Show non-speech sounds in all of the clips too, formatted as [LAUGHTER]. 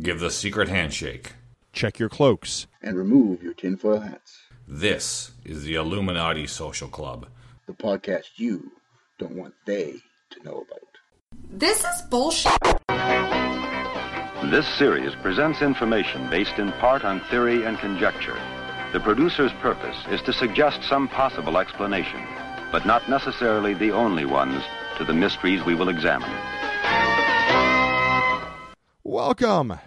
Give the secret handshake. Check your cloaks. and remove your tinfoil hats. This is the Illuminati Social Club. The podcast you don't want they to know about. This is bullshit. This series presents information based in part on theory and conjecture. The producer's purpose is to suggest some possible explanation, but not necessarily the only ones to the mysteries we will examine. Welcome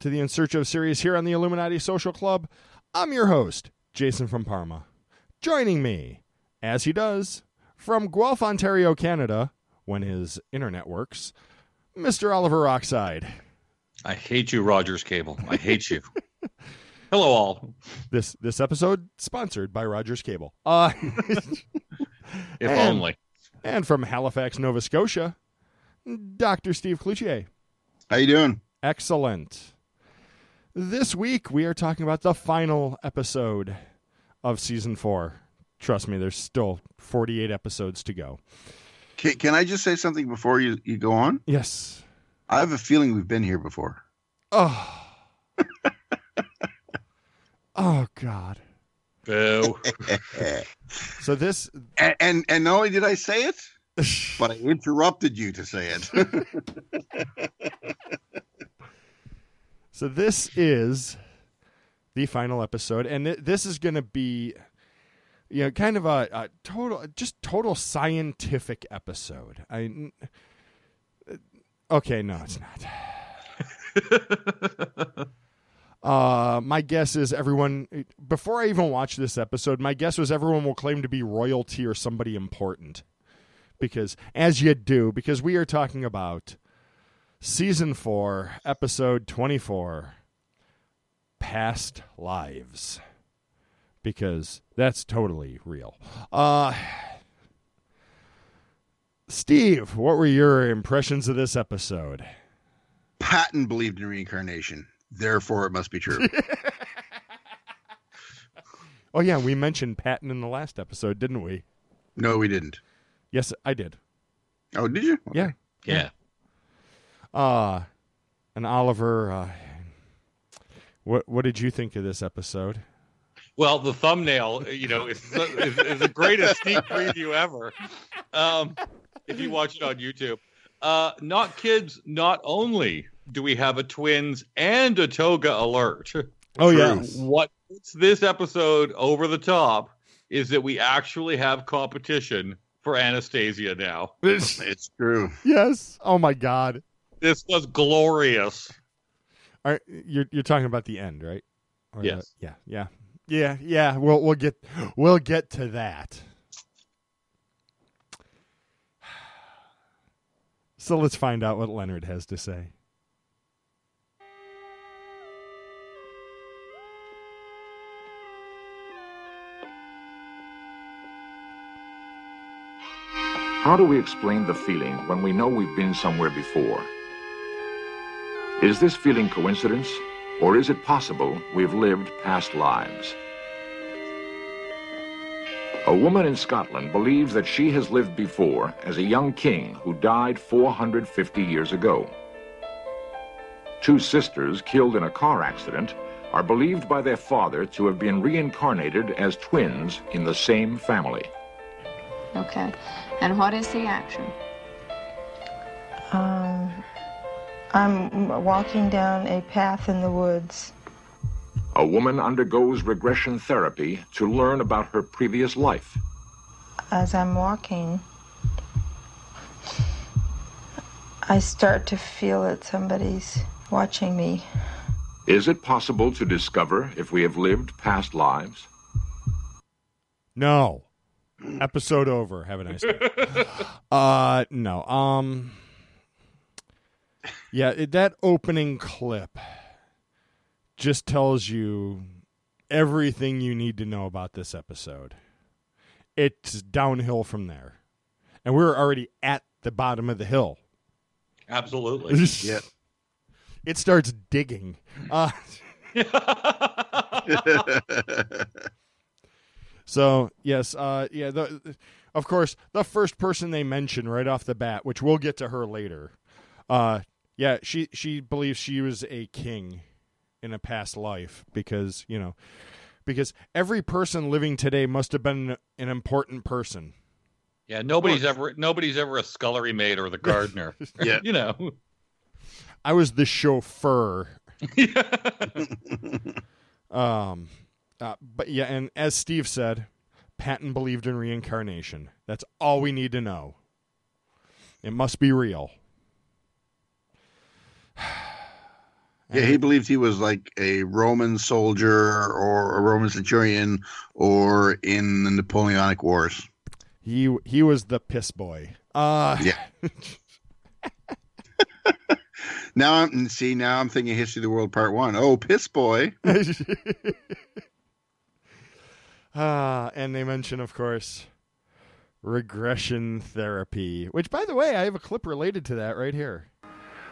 to the In Search of series here on the Illuminati Social Club. I'm your host, Jason from Parma. Joining me, as he does, from Guelph, Ontario, Canada, when his internet works, Mr. Oliver Oxide. I hate you, Rogers Cable. I hate you. [LAUGHS] Hello, all. This this episode sponsored by Rogers Cable. Uh, [LAUGHS] If And- only. and from Halifax, Nova Scotia, Dr. Steve Cloutier. How you doing? Excellent. This week we are talking about the final episode of season four. Trust me, there's still 48 episodes to go. Can, can I just say something before you, you go on? Yes. I have a feeling we've been here before. Oh. [LAUGHS] oh God. Boo. So this [LAUGHS] And, and and not only did I say it, but I interrupted you to say it. [LAUGHS] So this is the final episode, and th- this is going to be, you know, kind of a, a total, just total scientific episode. I, okay, no, it's not. [LAUGHS] uh, my guess is everyone. Before I even watch this episode, my guess was everyone will claim to be royalty or somebody important, because as you do, because we are talking about season 4 episode 24 past lives because that's totally real uh steve what were your impressions of this episode Patton believed in reincarnation, therefore it must be true. [LAUGHS] [LAUGHS] oh yeah we mentioned patton in the last episode didn't we no, we didn't. Yes i did Oh, did you? yeah Yeah. uh and oliver uh what what did you think of this episode Well, the thumbnail, you know, is, is, is the greatest sneak preview ever. Um, if you watch it on YouTube, uh, not kids. Not only do we have a twins and a toga alert. oh True. yeah What puts this episode over the top is that we actually have competition for Anastasia now. [LAUGHS] It's true. yes oh my god This was glorious. Are, you're you're talking about the end, right? Or the- Yes. yeah. Yeah. Yeah. Yeah. We'll we'll get we'll get to that. [SIGHS] So let's find out what Leonard has to say. How do we explain the feeling when we know we've been somewhere before? Is this feeling coincidence, or is it possible we've lived past lives? A woman in Scotland believes that she has lived before as a young king who died 450 years ago. Two sisters killed in a car accident are believed by their father to have been reincarnated as twins in the same family. Okay. And what is the action? Um, I'm walking down a path in the woods. A woman undergoes regression therapy to learn about her previous life. As I'm walking, I start to feel that somebody's watching me. Is it possible to discover if we have lived past lives? No. Episode over. Have a nice day. uh no. Um Yeah, it, that opening clip just tells you everything you need to know about this episode. It's downhill from there. And we're already at the bottom of the hill. Absolutely. [LAUGHS] Yeah. It starts digging. Uh, [LAUGHS] [LAUGHS] so yes, uh, yeah. The, of course, the first person they mention right off the bat, which we'll get to her later, uh, Yeah, she she believes she was a king in a past life because you know because every person living today must have been an important person. Yeah, nobody's ever nobody's ever a scullery maid or the [LAUGHS] gardener. Yeah. [LAUGHS] you know. I was the chauffeur. [LAUGHS] um, uh, but yeah, and as Steve said, Patton believed in reincarnation. That's all we need to know. It must be real. [SIGHS] Yeah, he believed he was like a Roman soldier or a Roman centurion or in the Napoleonic Wars. He he was the piss boy. Uh Yeah. [LAUGHS] Now I'm see now I'm thinking History of the World Part One. Oh, piss boy. [LAUGHS] Ah, and they mention, of course, regression therapy. Which, by the way, I have a clip related to that right here.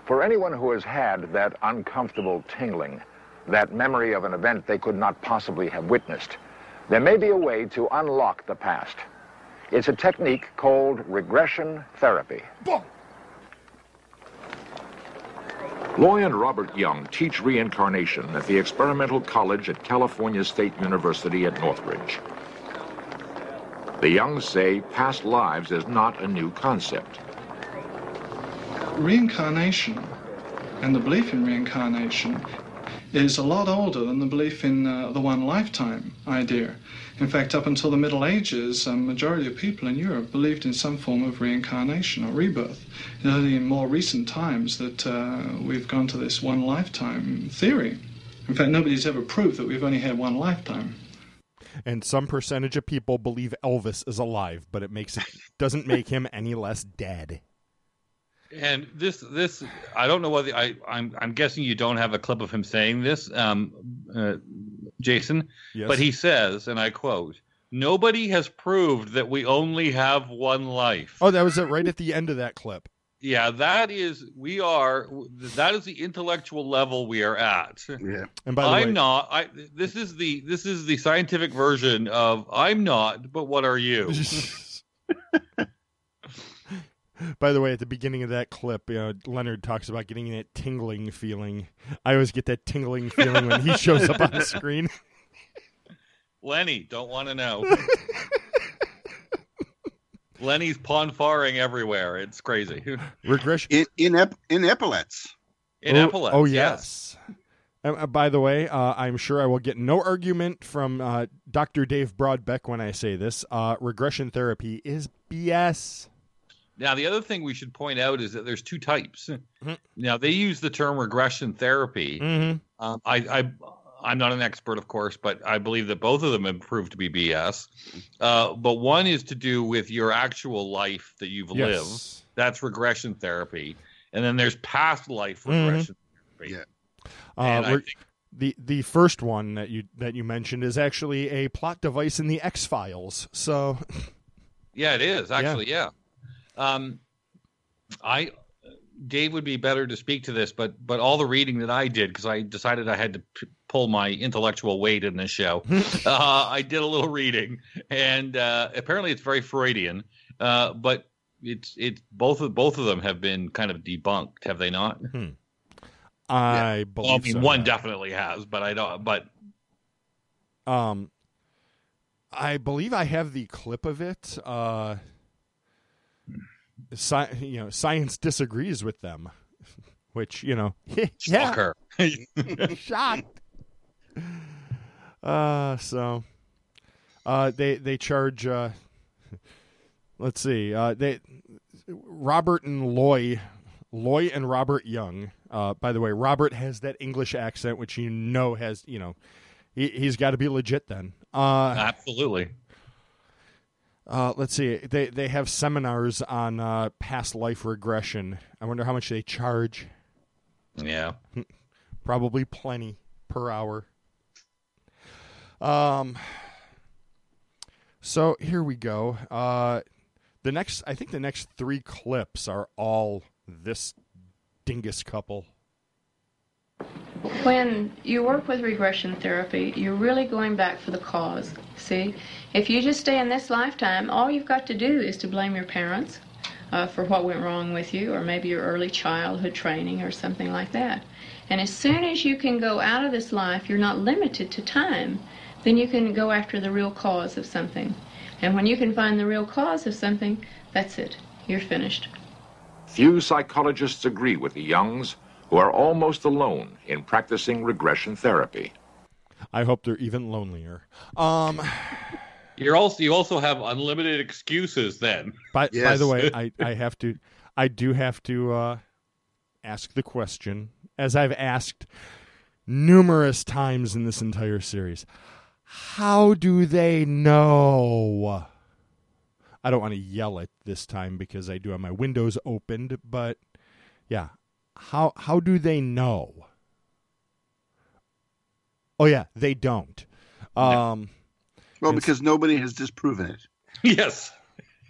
For anyone who has had that uncomfortable tingling, that memory of an event they could not possibly have witnessed, there may be a way to unlock the past. It's a technique called regression therapy. Loy and Robert Young teach reincarnation at the Experimental College at California State University at Northridge. The Youngs say past lives is not a new concept. reincarnation and the belief in reincarnation is a lot older than the belief in uh, the one lifetime idea. In fact, up until the Middle Ages, a majority of people in Europe believed in some form of reincarnation or rebirth. It's only in more recent times that uh, we've gone to this one lifetime theory. In fact, nobody's ever proved that we've only had one lifetime. And some percentage of people believe Elvis is alive, but it makes it doesn't make him any less dead. And this, this, I don't know whether I, I'm, I'm guessing you don't have a clip of him saying this, um, uh, Jason. Yes. But he says, and I quote: "Nobody has proved that we only have one life." Oh, that was it right at the end of that clip. Yeah, that is, we are, that is the intellectual level we are at. Yeah. And by the way, I'm way, not. I this is the this is the scientific version of I'm not, but what are you? [LAUGHS] [LAUGHS] By the way, at the beginning of that clip, you know, Leonard talks about getting that tingling feeling. I always get that tingling feeling when he shows up on the screen. [LAUGHS] Lenny, don't want to know. [LAUGHS] Lenny's ponfaring everywhere. It's crazy. Regression In in, ep- in epaulets. In oh, epaulets. Oh yes. yes. Uh, uh, by the way, uh, I'm sure I will get no argument from uh, Dr. Dave Broadbeck when I say this. Uh, regression therapy is BS. Now, the other thing we should point out is that there's two types. Mhm. Now, they use the term regression therapy. Mm-hmm. Um, I, I, I'm not an expert, of course, but I believe that both of them have proved to be BS. Uh, but one is to do with your actual life that you've lived. That's regression therapy. And then there's past life Mhm. regression therapy. Yeah. Uh, I think- the the first one that you that you mentioned is actually a plot device in the X Files. So [LAUGHS] Yeah, it is actually. Yeah. Um, I Dave would be better to speak to this, but but all the reading that I did because I decided I had to p- pull my intellectual weight in this show. [LAUGHS] uh, I did a little reading, and uh, apparently it's very Freudian. Uh, but it's it's both of both of them have been kind of debunked, have they not? I believe Well, I mean, so, one yeah. definitely has, but I don't. But Um, I believe I have the clip of it. Uh, sci- you know, science disagrees with them, [LAUGHS] which you know, [LAUGHS] yeah, shocker. [LAUGHS] shocked. Uh, so, uh, they they charge. Uh, let's see. Uh, they Robert and Loy, Loy and Robert Young. Uh, by the way, Robert has that English accent, which you know has you know, he he's got to be legit then. Uh, Absolutely. Uh, let's see. They they have seminars on uh, past life regression. I wonder how much they charge. Yeah. [LAUGHS] Probably plenty per hour. Um. So here we go. Uh, the next, I think the next three clips are all this dingus couple. When you work with regression therapy, you're really going back for the cause. See, if you just stay in this lifetime, all you've got to do is to blame your parents, uh, for what went wrong with you, or maybe your early childhood training, or something like that. And as soon as you can go out of this life, you're not limited to time, then you can go after the real cause of something. And when you can find the real cause of something, that's it. You're finished. Few psychologists agree with the Youngs, who are almost alone in practicing regression therapy. I hope they're even lonelier. Um, You're also you also have unlimited excuses then. by, by the way, [LAUGHS] I, I have to, I do have to uh, ask the question, as I've asked numerous times in this entire series. How do they know? I don't want to yell it this time because I do have my windows opened, but yeah, how how do they know? Oh yeah, they don't. Um, Well, And- because nobody has disproven it. Yes.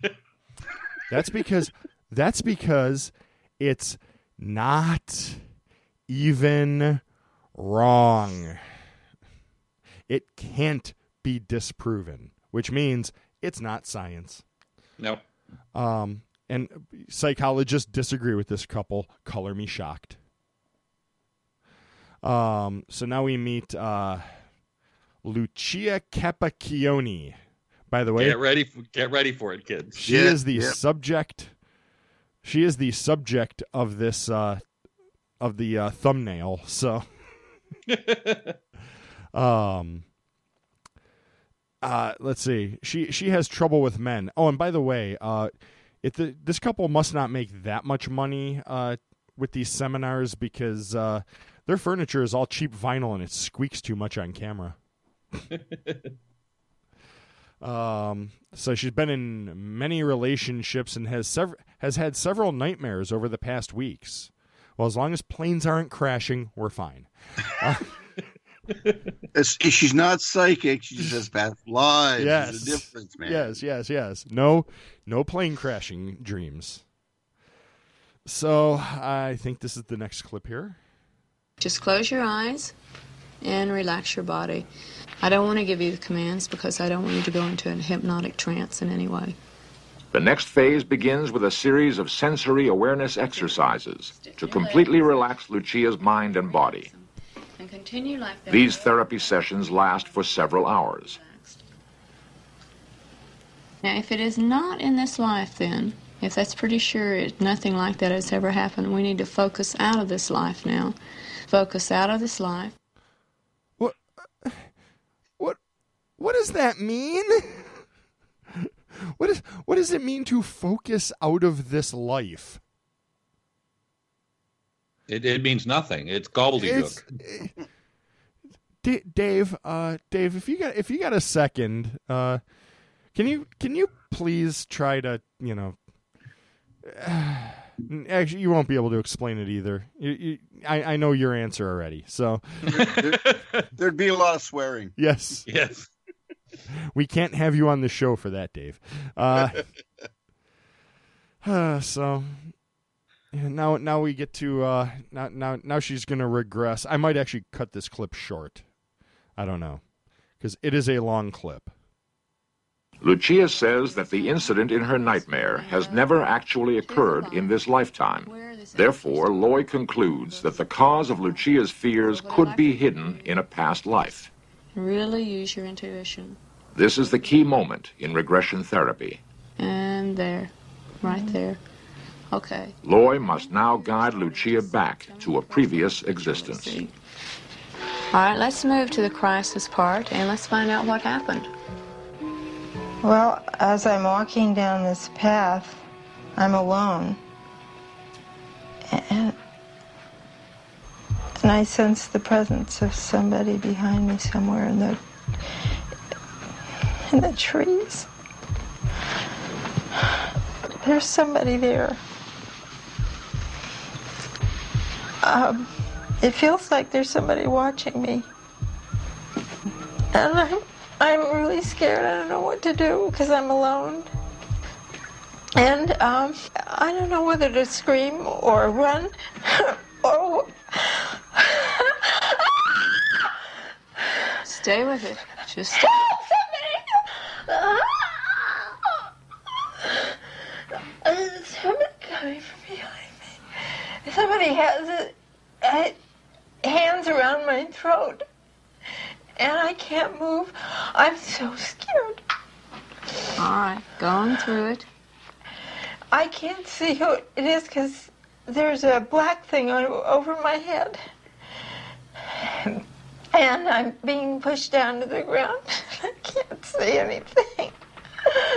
[LAUGHS] That's because that's because it's not even wrong. It can't be disproven, which means it's not science. No. Um, and psychologists disagree with this couple. Color me shocked. Um, so now we meet uh, Lucia Capacchione. By the way, Get ready for, get ready for it, kids. she Yeah, is the yeah. subject. She is the subject of this uh, of the uh, thumbnail. So, [LAUGHS] um, uh, let's see. She she has trouble with men. Oh, and by the way, uh, it the, this couple must not make that much money uh, with these seminars because uh, their furniture is all cheap vinyl and it squeaks too much on camera. [LAUGHS] Um, so she's been in many relationships and has sev- has had several nightmares over the past weeks. Well, as long as planes aren't crashing, we're fine. [LAUGHS] It's, she's not psychic. She just has past lives. yes, There's a difference, man. yes, yes, yes. No, no plane crashing dreams. So I think this is the next clip here. Just close your eyes and relax your body. I don't want to give you the commands because I don't want you to go into a hypnotic trance in any way. The next phase begins with a series of sensory awareness exercises to completely relax Lucia's mind and body. And continue like that. These therapy sessions last for several hours. Now, if it is not in this life, then, if that's pretty sure it, nothing like that has ever happened, we need to focus out of this life now. Focus out of this life. What? What? What does that mean? [LAUGHS] What is? What does it mean to focus out of this life? It, it means nothing. It's gobbledygook. It's- D- Dave, uh, Dave, if you got if you got a second, uh, can you can you please try to you know? [SIGHS] Actually, you won't be able to explain it either. You, you, I, I know your answer already. So [LAUGHS] There'd be a lot of swearing. yes, yes. we can't have you on the show for that, Dave. Uh, uh, [LAUGHS] [SIGHS] so now now we get to uh, now now now she's gonna regress. I might actually cut this clip short. I don't know because it is a long clip. Lucia says that the incident in her nightmare has never actually occurred in this lifetime. Therefore, Loy concludes that the cause of Lucia's fears could be hidden in a past life. Really use your intuition. This is the key moment in regression therapy. And there. Right there. Okay. Loy must now guide Lucia back to a previous existence. All right, let's move to the crisis part and let's find out what happened. Well, as I'm walking down this path, I'm alone. And, and I sense the presence of somebody behind me somewhere in the in the trees. There's somebody there. Um, it feels like there's somebody watching me. And I'm, I'm really scared. I don't know what to do because I'm alone. And um, I don't know whether to scream or run [LAUGHS] or. [LAUGHS] Stay with it. Just Somebody! [LAUGHS] somebody has it, uh, hands around my throat, and I can't move. I'm so scared. All right, going through it. I can't see who it is because there's a black thing on, over my head. And I'm being pushed down to the ground. [LAUGHS] I can't see anything. [LAUGHS]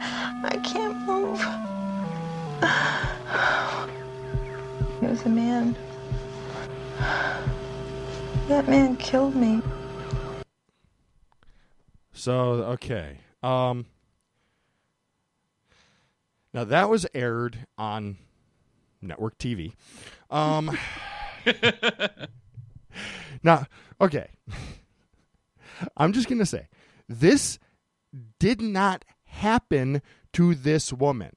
I can't move. [SIGHS] It was a man. That man killed me. So okay. Um now that was aired on network TV. Um [LAUGHS] Now, okay. I'm just going to say this did not happen to this woman.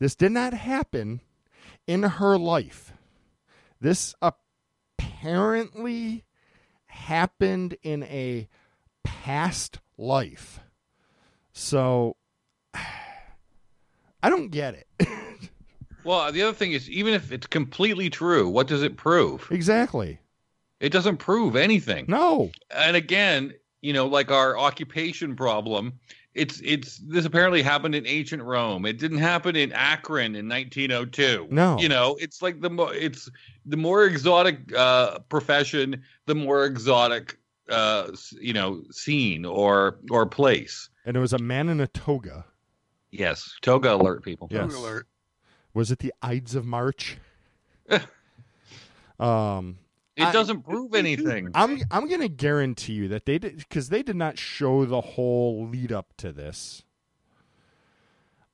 This did not happen in her life. This apparently happened in a past life. So [SIGHS] I don't get it. [LAUGHS] Well, the other thing is, even if it's completely true, what does it prove? exactly. It doesn't prove anything. No. And again, you know, like our occupation problem, it's it's this apparently happened in ancient Rome. It didn't happen in Akron in 1902. No. you know, it's like the more it's the more exotic uh, profession, the more exotic uh, you know scene or or place. And it was a man in a toga. Yes, toga alert, people. Yes. Toga alert. Was it the Ides of March? [LAUGHS] um It doesn't prove anything. [LAUGHS] I'm I'm gonna guarantee you that they did because they did not show the whole lead up to this.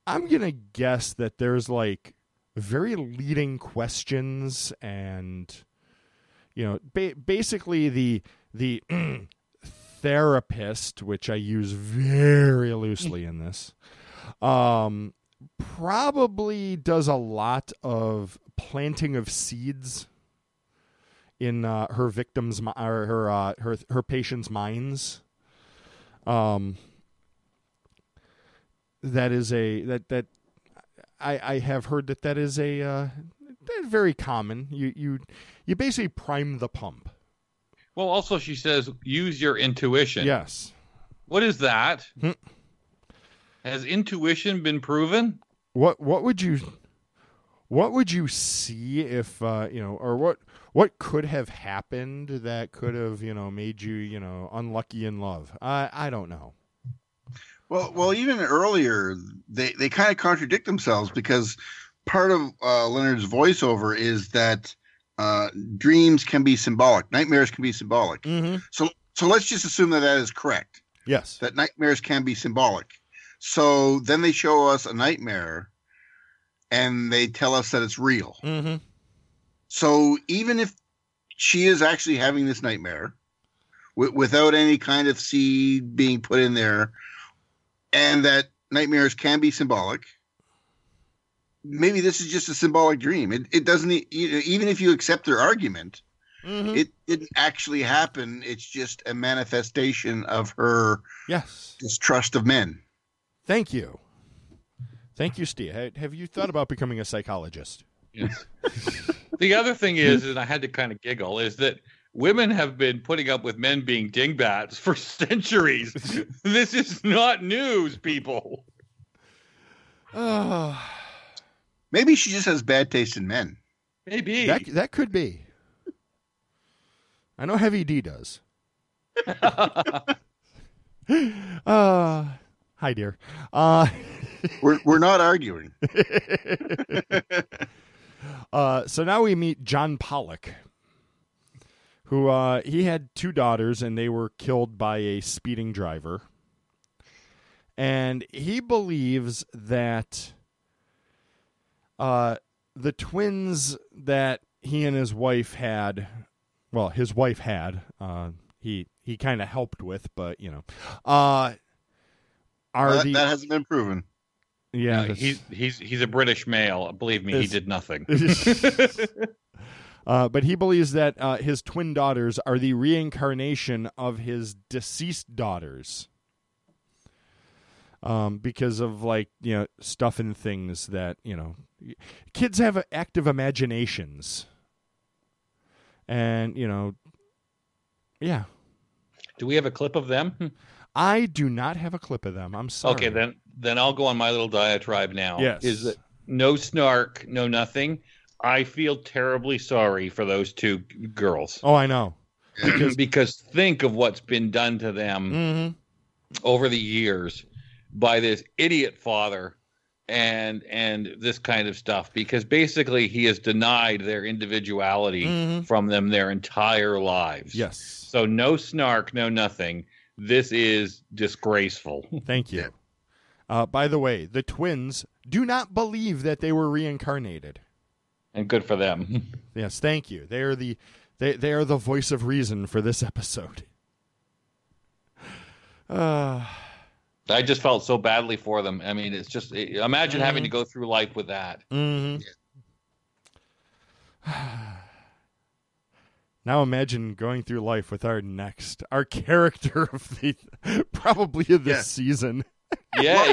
I'm gonna guess that there's like very leading questions and you know ba- basically the the [CLEARS THROAT] therapist which I use very loosely in this um probably does a lot of planting of seeds in uh, her victims or her uh, her her patients' minds. Um, that is a that that I I have heard that that is a uh, very common. You you you basically prime the pump. Well, also she says use your intuition. Yes. What is that? Hmm. Has intuition been proven? What what would you what would you see if uh, you know or what what could have happened that could have you know made you you know unlucky in love? I I don't know. Well, well, even earlier, they they kind of contradict themselves because part of uh, Leonard's voiceover is that uh, dreams can be symbolic, nightmares can be symbolic. Mm-hmm. So, so let's just assume that that is correct. Yes. That nightmares can be symbolic. So then they show us a nightmare, and they tell us that it's real. Mm-hmm. So even if she is actually having this nightmare wi- without any kind of seed being put in there, and that nightmares can be symbolic, maybe this is just a symbolic dream. It, it doesn't, e- you know, even if you accept their argument, Mm-hmm. it didn't actually happen. It's just a manifestation of her Yes. distrust of men. Thank you. Thank you, Steve. Have you thought about becoming a psychologist? Yes. [LAUGHS] the other thing is, and I had to kind of giggle, is that women have been putting up with men being dingbats for [LAUGHS] centuries. [LAUGHS] this is not news, people. Oh, Maybe she just has bad taste in men. Maybe. that that could be. I know Heavy D does. [LAUGHS] uh, hi, dear. Uh, [LAUGHS] We're we're not arguing. [LAUGHS] uh, so now we meet John Pollock, who uh, he had two daughters and they were killed by a speeding driver. And he believes that uh, the twins that he and his wife had, well, his wife had, uh, he he kind of helped with, but you know, uh, are Well, that, the that hasn't been proven. yeah that's- he's he's he's a British male. Believe me, he did nothing. [LAUGHS] [LAUGHS] Uh, but he believes that uh, his twin daughters are the reincarnation of his deceased daughters. Um, because of like you know stuff and things that you know kids have active imaginations, and you know, yeah. Do we have a clip of them? I do not have a clip of them. I'm sorry. Okay, then then I'll go on my little diatribe now. Yes. Is that no snark, no nothing. I feel terribly sorry for those two girls. Oh, I know. [CLEARS THROAT] Because because think of what's been done to them Mm-hmm. over the years by this idiot father and and this kind of stuff because basically he has denied their individuality Mhm. from them their entire lives. Yes. So no snark, no nothing. This is disgraceful. [LAUGHS] Thank you. Uh, by the way, the twins do not believe that they were reincarnated. And good for them. [LAUGHS] Yes, thank you. They are the they they are the voice of reason for this episode. [LAUGHS] Uh, I just felt so badly for them. I mean, it's just imagine having to go through life with that. mhm. [SIGHS] Now imagine going through life with our next our character of the [LAUGHS] probably of this Yeah. season. [LAUGHS] Yeah,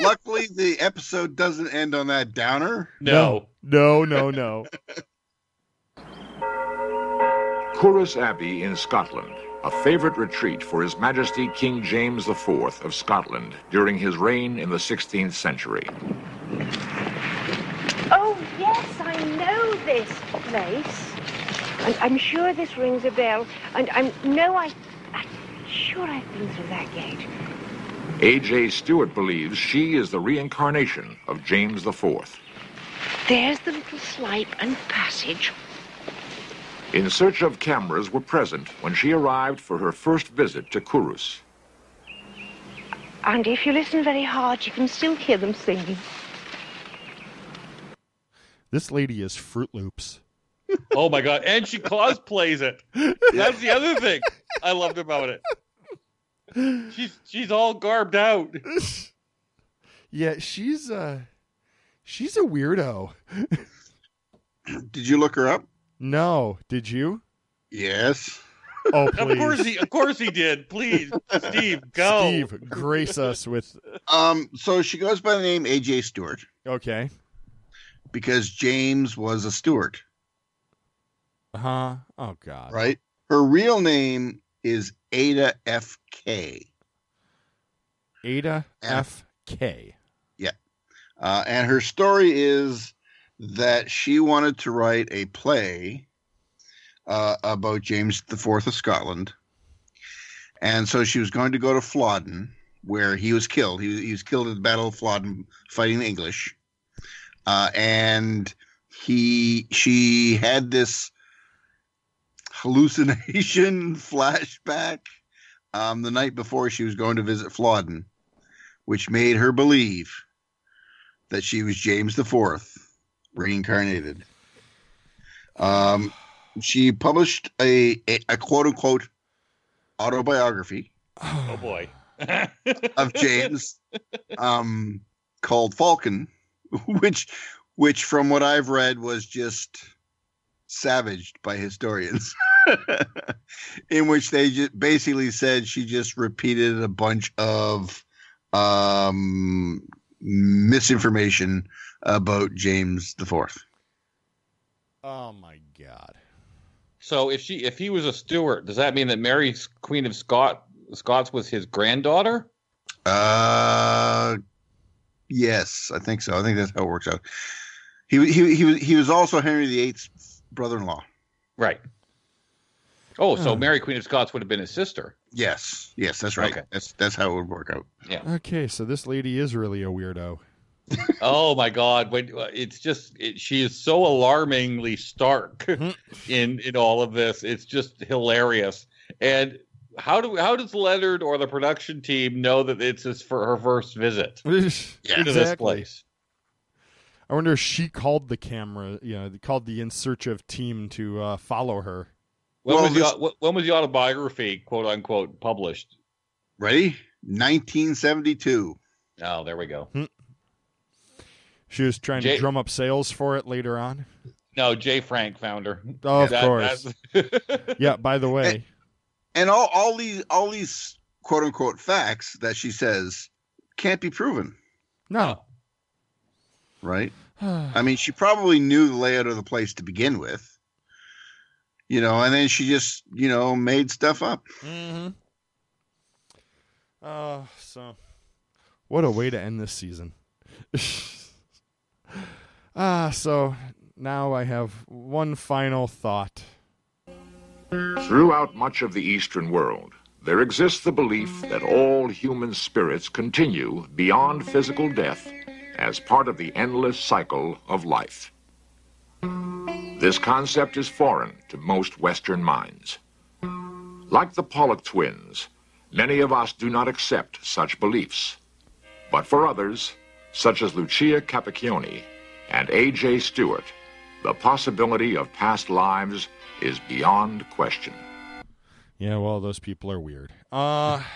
Luckily, the episode doesn't end on that downer. no. No, no, no. [LAUGHS] Culross Abbey in Scotland, a favorite retreat for His Majesty King James IV of Scotland during his reign in the 16th century. Oh, yes, I know this place. And I'm sure this rings a bell. And I'm no, I, I'm sure I've been through that gate. A.J. Stewart believes she is the reincarnation of James IV. There's the little slide and passage. In search of cameras were present when she arrived for her first visit to Culross. And if you listen very hard, you can still hear them singing. This lady is Fruit Loops. [LAUGHS] Oh my god! And she cosplays it. That's the other thing I loved about it. She's she's all garbed out. [LAUGHS] Yeah, she's uh she's a weirdo. Did you look her up? No, did you? Yes. Oh, please. Of course he, of course he did. Please, Steve, go. Steve, grace us with Um. So she goes by the name AJ Stewart Okay. because James was a Stewart, Uh Huh? Oh god. right? Her real name is Ada F K. Ada F. F K. Uh, and her story is that she wanted to write a play uh, about James IV of Scotland. And so she was going to go to Flodden, where he was killed. He, he was killed at the Battle of Flodden fighting the English. Uh, and he she had this hallucination [LAUGHS] flashback um, the night before she was going to visit Flodden, which made her believe that she was James the Fourth, reincarnated. Um, she published a, a, a quote unquote autobiography Oh boy. [LAUGHS] of James, um, called Falcon, [LAUGHS] which, which from what I've read was just savaged by historians, [LAUGHS] in which they just basically said she just repeated a bunch of um, misinformation about James the Fourth. Oh my god. So if she if he was a Stuart, does that mean that Mary Queen of Scot Scots was his granddaughter? Uh, yes, I think so. I think that's how it works out. He he he was he was also Henry VIII's brother-in-law. Right. Oh, so Oh. Mary Queen of Scots would have been his sister. Yes, yes, that's right. Okay. That's that's how it would work out. Yeah. Okay, so this lady is really a weirdo. [LAUGHS] oh my God! When uh, it's just it, she is so alarmingly stark [LAUGHS] hmm. in in all of this. It's just hilarious. And how do how does Leonard or the production team know that it's his for her first visit [LAUGHS] to this place? I wonder if she called the camera, you know, called the in search of team to uh, follow her. When Well, was this- the when was the autobiography quote unquote published? Ready? 1972. Oh, there we go. Hmm. She was trying Jay- to drum up sales for it later on. No, Jay Frank found her. Oh, of That- course. Yeah, by the way, And all all these all these quote unquote facts that she says can't be proven, No. right? [SIGHS] I mean, she probably knew the layout of the place to begin with, you know, and then she just, you know, made stuff up. Mm-hmm. Uh, so what a way to end this season. [LAUGHS] Ah, so now I have one final thought. Throughout much of the Eastern world, there exists the belief that all human spirits continue beyond physical death as part of the endless cycle of life. This concept is foreign to most Western minds. Like the Pollock twins, many of us do not accept such beliefs. But for others, such as Lucia Capacchione and A.J. Stewart, the possibility of past lives is beyond question. Yeah, well, those people are weird. Uh, [LAUGHS]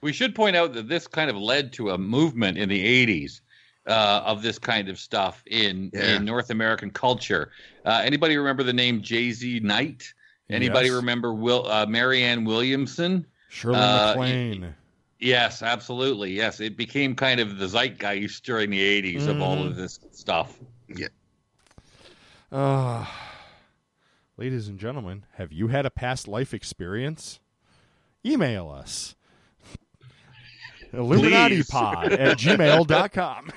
We should point out that this kind of led to a movement in the 80s uh, of this kind of stuff in, Yeah. in North American culture. Uh, anybody remember the name J.Z. Knight? Anybody Yes. remember Will uh, Marianne Williamson? Shirley Uh, MacLaine. Yes, absolutely. Yes, it became kind of the zeitgeist during the 80s of all of this stuff. Yeah. Uh, ladies and gentlemen, have you had a past life experience? Email us. [LAUGHS] IlluminatiPod at gmail.com.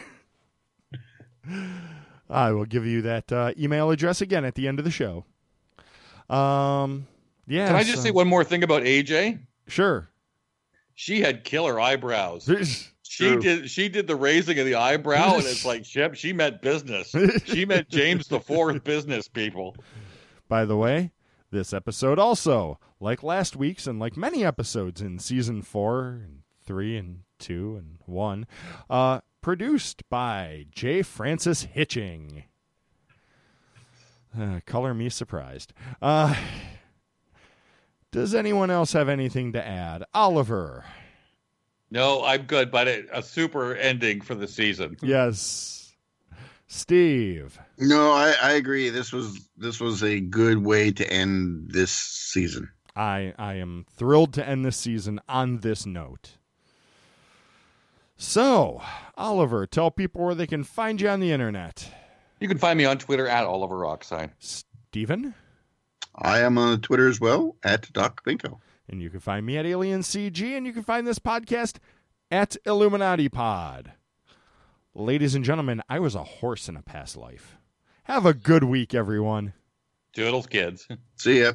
[LAUGHS] I will give you that uh, email address again at the end of the show. Um, yeah. Can I just so- say one more thing about AJ? Sure. She had killer eyebrows. She True. did. She did the raising of the eyebrow, and it's like she, she meant business. [LAUGHS] She meant James the Fourth business people. By the way, this episode also, like last week's and like many episodes in season four and three and two and one, uh, produced by J. Francis Hitching. Uh, color me surprised. Uh, does anyone else have anything to add? Oliver. No, I'm good, but it, a super ending for the season. Yes. Steve. No, I, I agree. This was this was a good way to end this season. I I am thrilled to end this season on this note. So, Oliver, tell people where they can find you on the internet. You can find me on Twitter at Oliver Oxide. Steven? I am on Twitter as well at Doc Binko. And you can find me at Alien CG, and you can find this podcast at Illuminati Pod. Ladies and gentlemen, I was a horse in a past life. Have a good week, everyone. Doodles, kids. See ya.